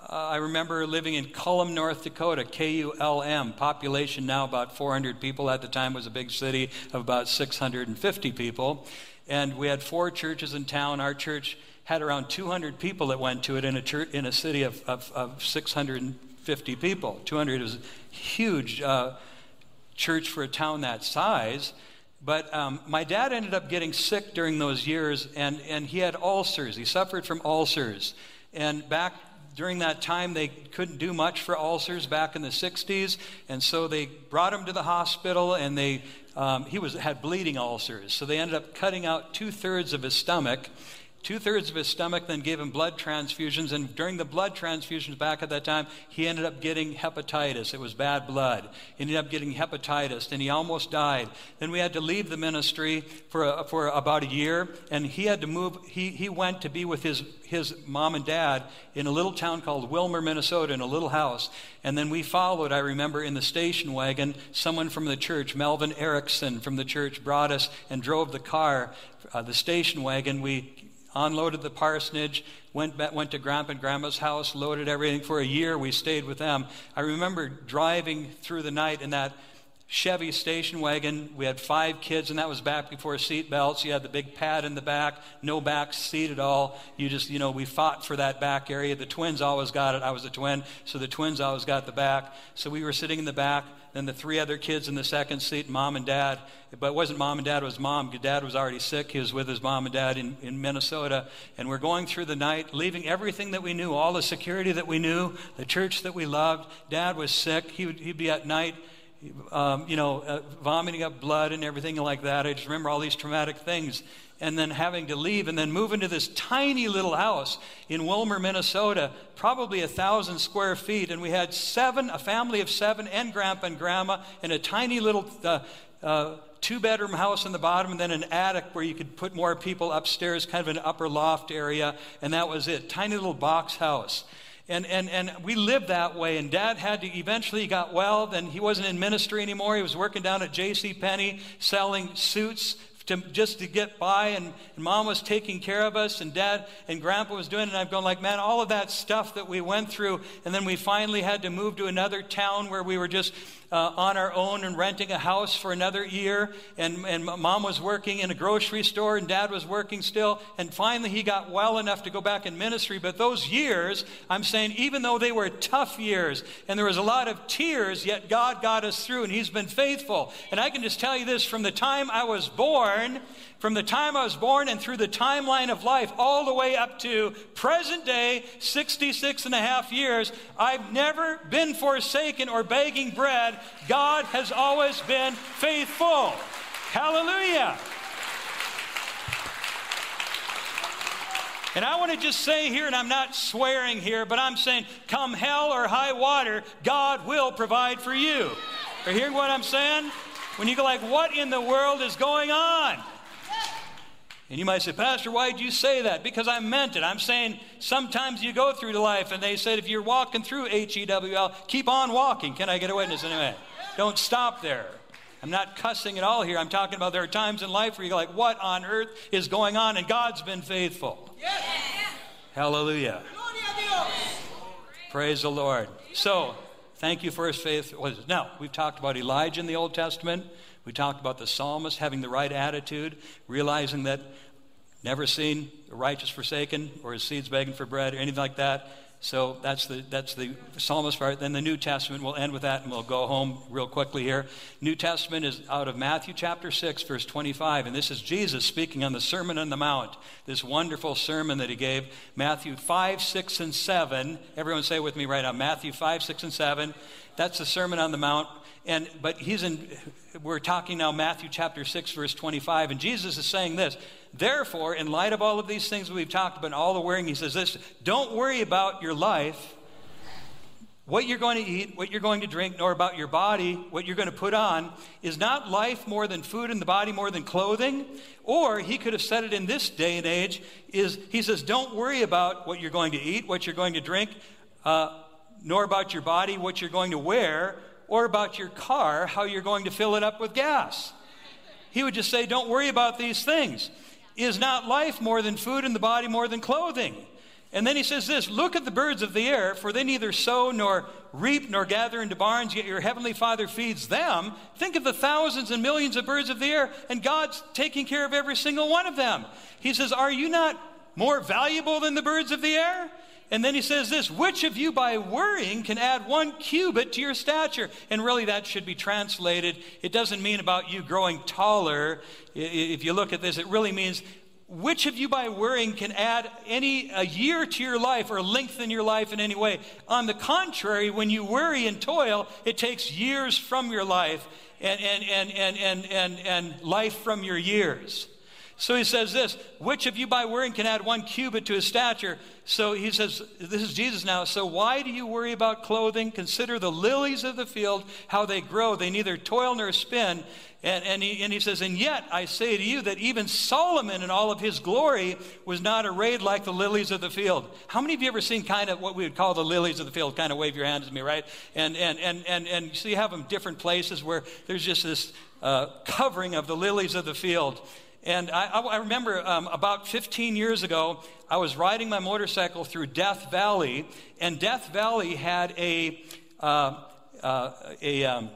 Speaker 2: I remember living in Kulm, North Dakota, K U L M. Population now about 400 people. At the time was a big city of about 650 people. And we had four churches in town. Our church had around 200 people that went to it in a, church, in a city of, of, of 650 people. 200 is a huge uh, church for a town that size. But um, my dad ended up getting sick during those years, and, and he had ulcers. He suffered from ulcers. And back during that time, they couldn't do much for ulcers back in the 60s, and so they brought him to the hospital, and they um, he was had bleeding ulcers. So they ended up cutting out two thirds of his stomach, two thirds of his stomach, then gave him blood transfusions. And during the blood transfusions back at that time, he ended up getting hepatitis. It was bad blood. He ended up getting hepatitis, and he almost died. Then we had to leave the ministry for, a, for about a year, and he had to move. He, he went to be with his, his mom and dad in a little town called Willmar, Minnesota, in a little house. And then we followed, I remember, in the station wagon, someone from the church, Melvin Erickson from the church, brought us and drove the car, uh, the station wagon. We unloaded the parsonage, went, back, went to Grandpa and Grandma's house, loaded everything. For a year, we stayed with them. I remember driving through the night in that Chevy station wagon. We had five kids, and that was back before seat belts. You had the big pad in the back, no back seat at all. You just, you know, we fought for that back area. The twins always got it. I was a twin, so the twins always got the back. So we were sitting in the back. Then the three other kids in the second seat, mom and dad. But it wasn't mom and dad, it was mom. Dad was already sick. He was with his mom and dad in, in Minnesota. And we're going through the night, leaving everything that we knew, all the security that we knew, the church that we loved. Dad was sick. He would, he'd be at night um, you know, uh, vomiting up blood and everything like that. I just remember all these traumatic things. And then having to leave and then move into this tiny little house in Willmar, Minnesota, probably a thousand square feet. And we had seven, a family of seven, and grandpa and grandma, in a tiny little uh, uh, two bedroom house in the bottom, and then an attic where you could put more people upstairs, kind of an upper loft area. And that was it. Tiny little box house. And, and, and we lived that way. And dad had to eventually got well. Then he wasn't in ministry anymore. He was working down at J.C. Penney selling suits to, just to get by and, and, mom was taking care of us and dad and grandpa was doing it and I'm going like man all of that stuff that we went through and then we finally had to move to another town where we were just uh, on our own and renting a house for another year. And, and mom was working in a grocery store and dad was working still. And finally, he got well enough to go back in ministry. But those years, I'm saying, even though they were tough years and there was a lot of tears, yet God got us through and he's been faithful. And I can just tell you this from the time I was born, from the time I was born and through the timeline of life, all the way up to present day, 66 and a half years, I've never been forsaken or begging bread. God has always been faithful. Hallelujah. And I want to just say here, and I'm not swearing here, but I'm saying, come hell or high water, God will provide for you. Are you hearing what I'm saying? When you go like, what in the world is going on? And you might say, Pastor, why did you say that? Because I meant it. I'm saying sometimes you go through the life and they said if you're walking through H E W L, keep on walking. Can I get a witness anyway? Don't stop there. I'm not cussing at all here. I'm talking about there are times in life where you're like, what on earth is going on? And God's been faithful. Yes. Hallelujah. Praise the Lord. So, thank you for his faith. Now, we've talked about Elijah in the Old Testament. We talked about the psalmist having the right attitude, realizing that never seen the righteous forsaken or his seeds begging for bread or anything like that. So that's the, that's the psalmist part. Then the New Testament, we'll end with that and we'll go home real quickly here. New Testament is out of Matthew chapter 6, verse 25. And this is Jesus speaking on the Sermon on the Mount, this wonderful sermon that he gave. Matthew 5, 6, and 7. Everyone say with me right now Matthew 5, 6, and 7. That's the Sermon on the Mount. And, but he's in, we're talking now Matthew chapter 6, verse 25, and Jesus is saying this. Therefore, in light of all of these things we've talked about, all the worrying, he says this don't worry about your life, what you're going to eat, what you're going to drink, nor about your body, what you're going to put on. Is not life more than food and the body more than clothing? Or he could have said it in this day and age, is he says, don't worry about what you're going to eat, what you're going to drink, uh, nor about your body, what you're going to wear or about your car, how you're going to fill it up with gas. He would just say, Don't worry about these things. Is not life more than food and the body more than clothing? And then he says this Look at the birds of the air, for they neither sow nor reap nor gather into barns, yet your heavenly Father feeds them. Think of the thousands and millions of birds of the air, and God's taking care of every single one of them. He says, Are you not more valuable than the birds of the air? And then he says this Which of you by worrying can add one cubit to your stature? And really, that should be translated. It doesn't mean about you growing taller. If you look at this, it really means which of you by worrying can add any a year to your life or lengthen your life in any way on the contrary when you worry and toil it takes years from your life and and and and and and, and life from your years so he says this which of you by worrying can add one cubit to his stature? So he says, This is Jesus now. So why do you worry about clothing? Consider the lilies of the field, how they grow. They neither toil nor spin. And, and, he, and he says, And yet I say to you that even Solomon in all of his glory was not arrayed like the lilies of the field. How many of you ever seen kind of what we would call the lilies of the field? Kind of wave your hands at me, right? And, and, and, and, and so you have them different places where there's just this uh, covering of the lilies of the field. And I, I remember um, about 15 years ago, I was riding my motorcycle through Death Valley, and Death Valley had a, uh, uh, a um,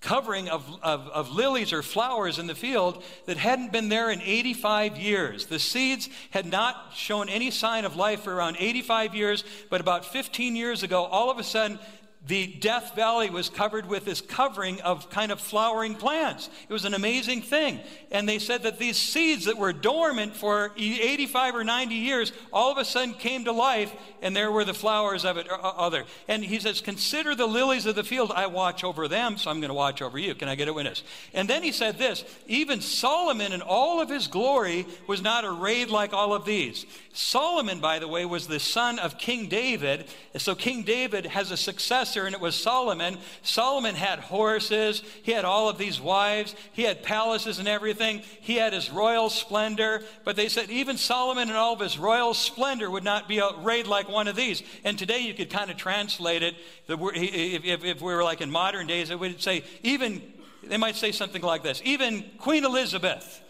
Speaker 2: covering of, of, of, lilies or flowers in the field that hadn't been there in 85 years. The seeds had not shown any sign of life for around 85 years, but about 15 years ago, all of a sudden, the Death Valley was covered with this covering of kind of flowering plants. It was an amazing thing. And they said that these seeds that were dormant for 85 or 90 years all of a sudden came to life, and there were the flowers of it. Other. And he says, Consider the lilies of the field. I watch over them, so I'm going to watch over you. Can I get a witness? And then he said this Even Solomon in all of his glory was not arrayed like all of these. Solomon, by the way, was the son of King David. So King David has a successor, and it was Solomon. Solomon had horses, he had all of these wives, he had palaces and everything, he had his royal splendor. But they said even Solomon and all of his royal splendor would not be arrayed like one of these. And today you could kind of translate it. If, we were like in modern days, it would say, even, they might say something like this even Queen Elizabeth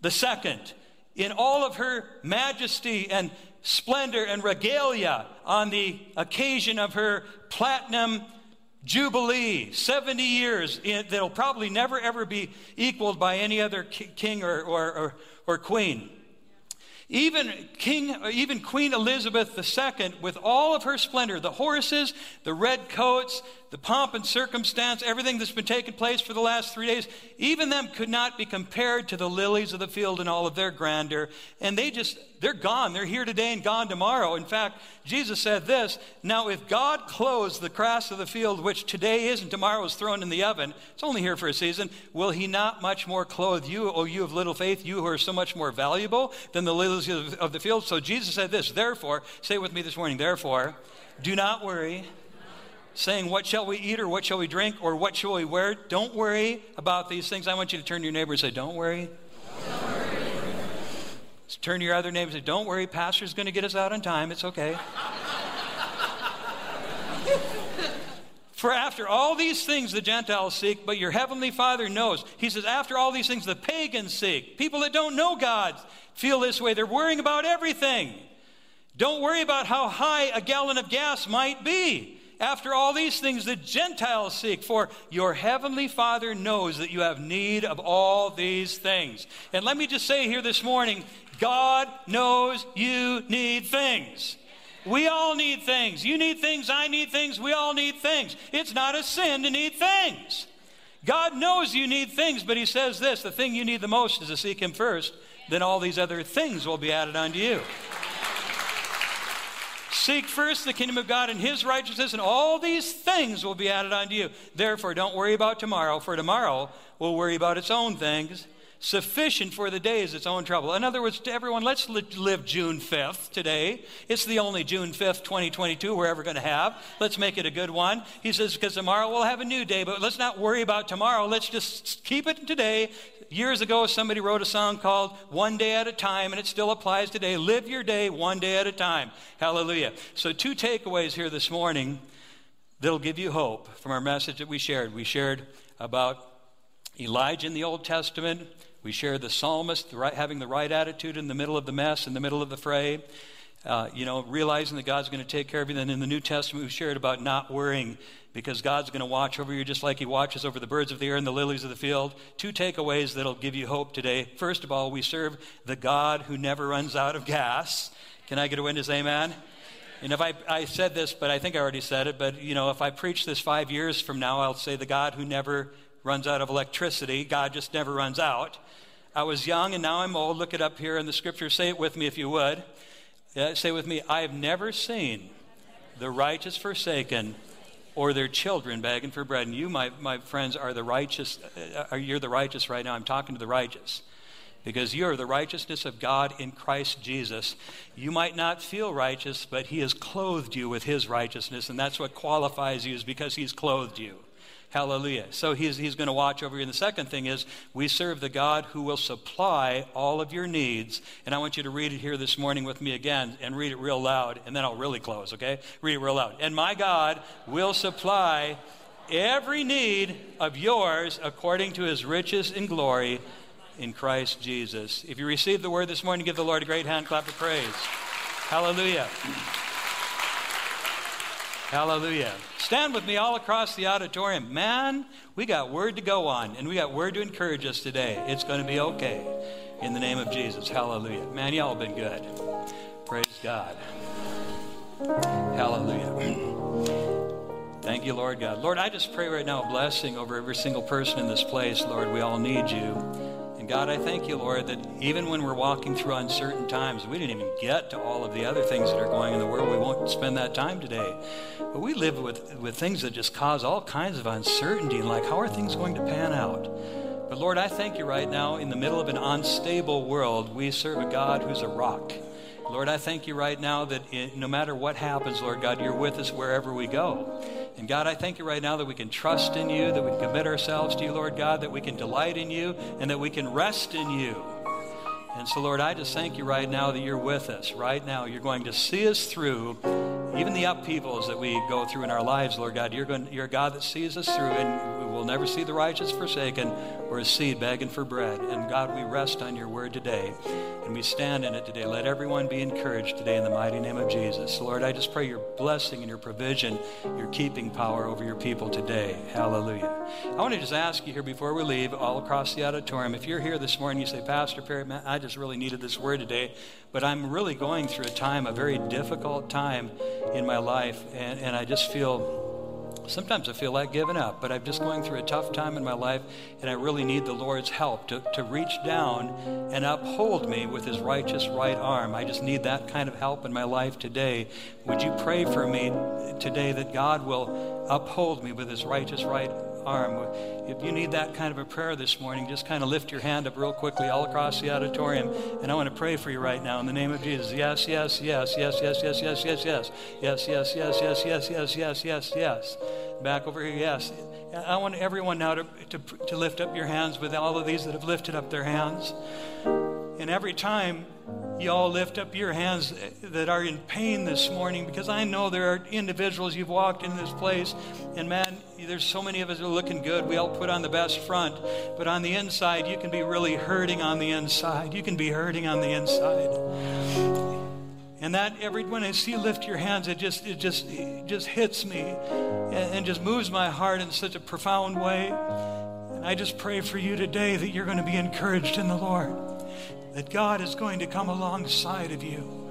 Speaker 2: the second in all of her majesty and splendor and regalia on the occasion of her platinum jubilee. 70 years that'll probably never ever be equaled by any other king or, or, or, or queen. Even king even queen elizabeth ii with all of her splendor the horses the red coats the pomp and circumstance, everything that's been taking place for the last three days, even them could not be compared to the lilies of the field and all of their grandeur. And they just, they're gone. They're here today and gone tomorrow. In fact, Jesus said this Now, if God clothes the grass of the field, which today is and tomorrow is thrown in the oven, it's only here for a season, will he not much more clothe you, O you of little faith, you who are so much more valuable than the lilies of the field. So Jesus said this, therefore, say with me this morning, therefore, do not worry, saying, What shall we eat, or what shall we drink, or what shall we wear? Don't worry about these things. I want you to turn to your neighbor and say, Don't worry. Don't worry. Turn to your other neighbor and say, Don't worry, Pastor's going to get us out on time. It's okay. For after all these things the Gentiles seek, but your heavenly Father knows. He says, after all these things the pagans seek. People that don't know God feel this way. They're worrying about everything. Don't worry about how high a gallon of gas might be. After all these things the Gentiles seek, for your heavenly Father knows that you have need of all these things. And let me just say here this morning God knows you need things. We all need things. You need things, I need things, we all need things. It's not a sin to need things. God knows you need things, but He says this the thing you need the most is to seek Him first, then all these other things will be added unto you. Seek first the kingdom of God and His righteousness, and all these things will be added unto you. Therefore, don't worry about tomorrow, for tomorrow will worry about its own things. Sufficient for the day is its own trouble. In other words, to everyone, let's live June 5th today. It's the only June 5th, 2022 we're ever going to have. Let's make it a good one. He says, because tomorrow we'll have a new day, but let's not worry about tomorrow. Let's just keep it today. Years ago, somebody wrote a song called One Day at a Time, and it still applies today. Live your day one day at a time. Hallelujah. So, two takeaways here this morning that'll give you hope from our message that we shared. We shared about Elijah in the Old Testament we share the psalmist the right, having the right attitude in the middle of the mess, in the middle of the fray. Uh, you know, realizing that God's going to take care of you. Then in the New Testament, we shared about not worrying because God's going to watch over you just like He watches over the birds of the air and the lilies of the field. Two takeaways that'll give you hope today. First of all, we serve the God who never runs out of gas. Can I get a witness? Amen. And if I, I said this, but I think I already said it, but you know, if I preach this five years from now, I'll say the God who never runs out of electricity. God just never runs out. I was young and now I'm old. Look it up here in the scripture. Say it with me if you would. Uh, say with me, I have never seen the righteous forsaken or their children begging for bread. And you, my, my friends, are the righteous. Uh, you're the righteous right now. I'm talking to the righteous. Because you're the righteousness of God in Christ Jesus. You might not feel righteous, but He has clothed you with His righteousness, and that's what qualifies you, is because He's clothed you. Hallelujah. So he's, he's going to watch over you. And the second thing is, we serve the God who will supply all of your needs. And I want you to read it here this morning with me again and read it real loud, and then I'll really close, okay? Read it real loud. And my God will supply every need of yours according to his riches and glory in Christ Jesus. If you received the word this morning, give the Lord a great hand clap of praise. Hallelujah. Hallelujah. Stand with me all across the auditorium. Man, we got word to go on, and we got word to encourage us today. It's going to be okay in the name of Jesus. Hallelujah. Man, y'all have been good. Praise God. Hallelujah. Thank you, Lord God. Lord, I just pray right now a blessing over every single person in this place. Lord, we all need you. And God, I thank you, Lord, that even when we're walking through uncertain times, we didn't even get to all of the other things that are going in the world. We won't spend that time today. But we live with, with things that just cause all kinds of uncertainty, like how are things going to pan out? But Lord, I thank you right now, in the middle of an unstable world, we serve a God who's a rock. Lord, I thank you right now that it, no matter what happens, Lord God, you're with us wherever we go. And God, I thank you right now that we can trust in you, that we can commit ourselves to you, Lord God, that we can delight in you, and that we can rest in you. And so, Lord, I just thank you right now that you're with us. Right now, you're going to see us through even the upheavals that we go through in our lives, Lord God. You're, going, you're a God that sees us through, and we will never see the righteous forsaken or a seed begging for bread. And God, we rest on your word today and we stand in it today. Let everyone be encouraged today in the mighty name of Jesus. Lord, I just pray your blessing and your provision, your keeping power over your people today. Hallelujah. I want to just ask you here before we leave, all across the auditorium, if you're here this morning, you say, Pastor Perry, man, I just really needed this word today, but I'm really going through a time, a very difficult time in my life, and, and I just feel Sometimes I feel like giving up, but I'm just going through a tough time in my life, and I really need the Lord's help to, to reach down and uphold me with His righteous right arm. I just need that kind of help in my life today. Would you pray for me today that God will uphold me with His righteous right arm. If you need that kind of a prayer this morning, just kind of lift your hand up real quickly all across the auditorium. And I want to pray for you right now in the name of Jesus. Yes, yes, yes, yes, yes, yes, yes, yes, yes. Yes, yes, yes, yes, yes, yes, yes, yes, yes. Back over here, yes. I want everyone now to, to, to lift up your hands with all of these that have lifted up their hands. And every time you all lift up your hands that are in pain this morning, because I know there are individuals you've walked in this place, and man, there's so many of us are looking good. We all put on the best front, but on the inside, you can be really hurting on the inside. You can be hurting on the inside. And that every when I see you lift your hands, it just it just it just hits me and, and just moves my heart in such a profound way. And I just pray for you today that you're going to be encouraged in the Lord that God is going to come alongside of you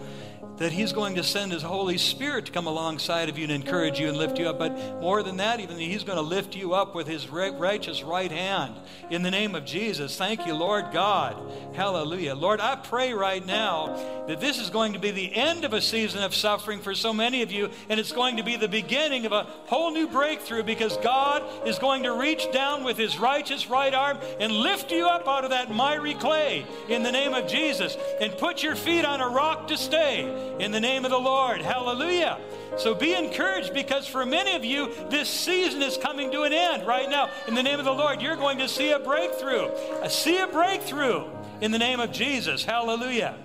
Speaker 2: that He's going to send His Holy Spirit to come alongside of you and encourage you and lift you up. But more than that, even He's going to lift you up with His righteous right hand in the name of Jesus. Thank you, Lord God. Hallelujah. Lord, I pray right now that this is going to be the end of a season of suffering for so many of you, and it's going to be the beginning of a whole new breakthrough because God is going to reach down with His righteous right arm and lift you up out of that miry clay in the name of Jesus and put your feet on a rock to stay in the name of the Lord. Hallelujah. So be encouraged because for many of you, this season is coming to an end right now. In the name of the Lord, you're going to see a breakthrough. See a breakthrough in the name of Jesus. Hallelujah.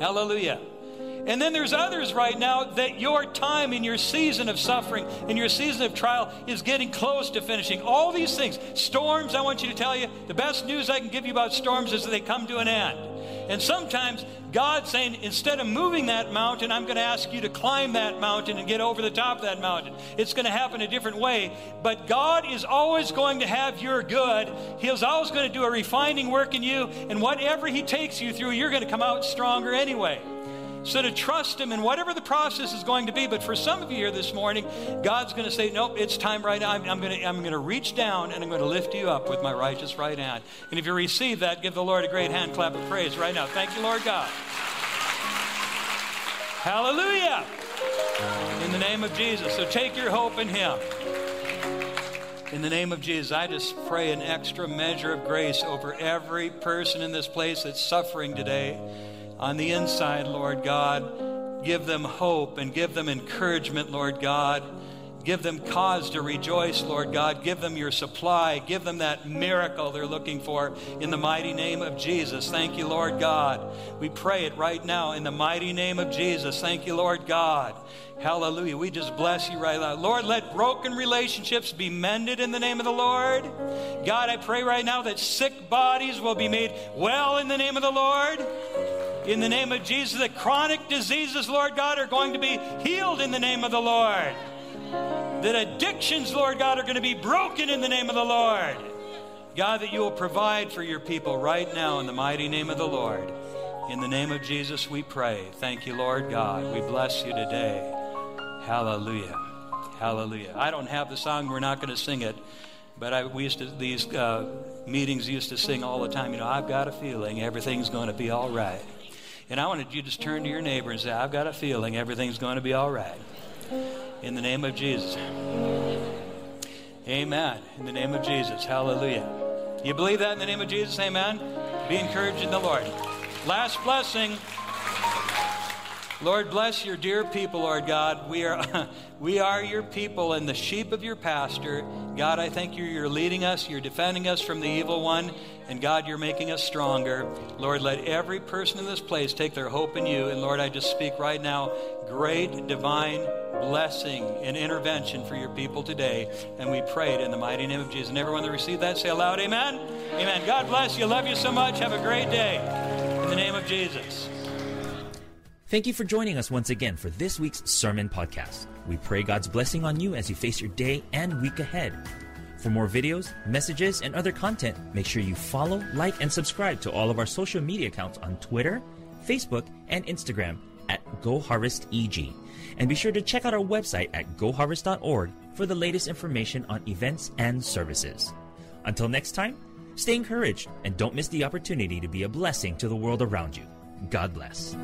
Speaker 2: Hallelujah. And then there's others right now that your time in your season of suffering, in your season of trial, is getting close to finishing. All these things, storms, I want you to tell you, the best news I can give you about storms is that they come to an end. And sometimes God's saying, instead of moving that mountain, I'm going to ask you to climb that mountain and get over the top of that mountain. It's going to happen a different way. But God is always going to have your good. He's always going to do a refining work in you. And whatever He takes you through, you're going to come out stronger anyway. So to trust Him in whatever the process is going to be. But for some of you here this morning, God's going to say, Nope, it's time right now. I'm, I'm, going to, I'm going to reach down and I'm going to lift you up with my righteous right hand. And if you receive that, give the Lord a great hand clap of praise right now. Thank you, Lord God. Hallelujah. In the name of Jesus. So take your hope in Him. In the name of Jesus, I just pray an extra measure of grace over every person in this place that's suffering today on the inside, Lord God. Give them hope and give them encouragement, Lord God. Give them cause to rejoice, Lord God. Give them your supply. Give them that miracle they're looking for in the mighty name of Jesus. Thank you, Lord God. We pray it right now in the mighty name of Jesus. Thank you, Lord God. Hallelujah. We just bless you right now. Lord, let broken relationships be mended in the name of the Lord. God, I pray right now that sick bodies will be made well in the name of the Lord in the name of Jesus The chronic diseases, Lord God, are going to be healed in the name of the Lord. That addictions, Lord God, are going to be broken in the name of the Lord. God, that you will provide for your people right now in the mighty name of the Lord. In the name of Jesus, we pray. Thank you, Lord God. We bless you today. Hallelujah. Hallelujah. I don't have the song, we're not going to sing it. But I, we used to, these uh, meetings used to sing all the time, you know, I've got a feeling everything's going to be all right. And I wanted you to just turn to your neighbor and say, I've got a feeling everything's going to be all right. In the name of Jesus. Amen. In the name of Jesus. Hallelujah. You believe that in the name of Jesus? Amen. Be encouraged in the Lord. Last blessing. Lord, bless your dear people, Lord God. We are, we are your people and the sheep of your pasture. God, I thank you. You're leading us, you're defending us from the evil one, and God, you're making us stronger. Lord, let every person in this place take their hope in you. And Lord, I just speak right now great divine blessing and intervention for your people today. And we pray it in the mighty name of Jesus. And everyone that received that, say aloud, Amen. Amen. God bless you. Love you so much. Have a great day. In the name of Jesus.
Speaker 1: Thank you for joining us once again for this week's Sermon Podcast. We pray God's blessing on you as you face your day and week ahead. For more videos, messages, and other content, make sure you follow, like, and subscribe to all of our social media accounts on Twitter, Facebook, and Instagram at GoHarvestEG. And be sure to check out our website at goharvest.org for the latest information on events and services. Until next time, stay encouraged and don't miss the opportunity to be a blessing to the world around you. God bless.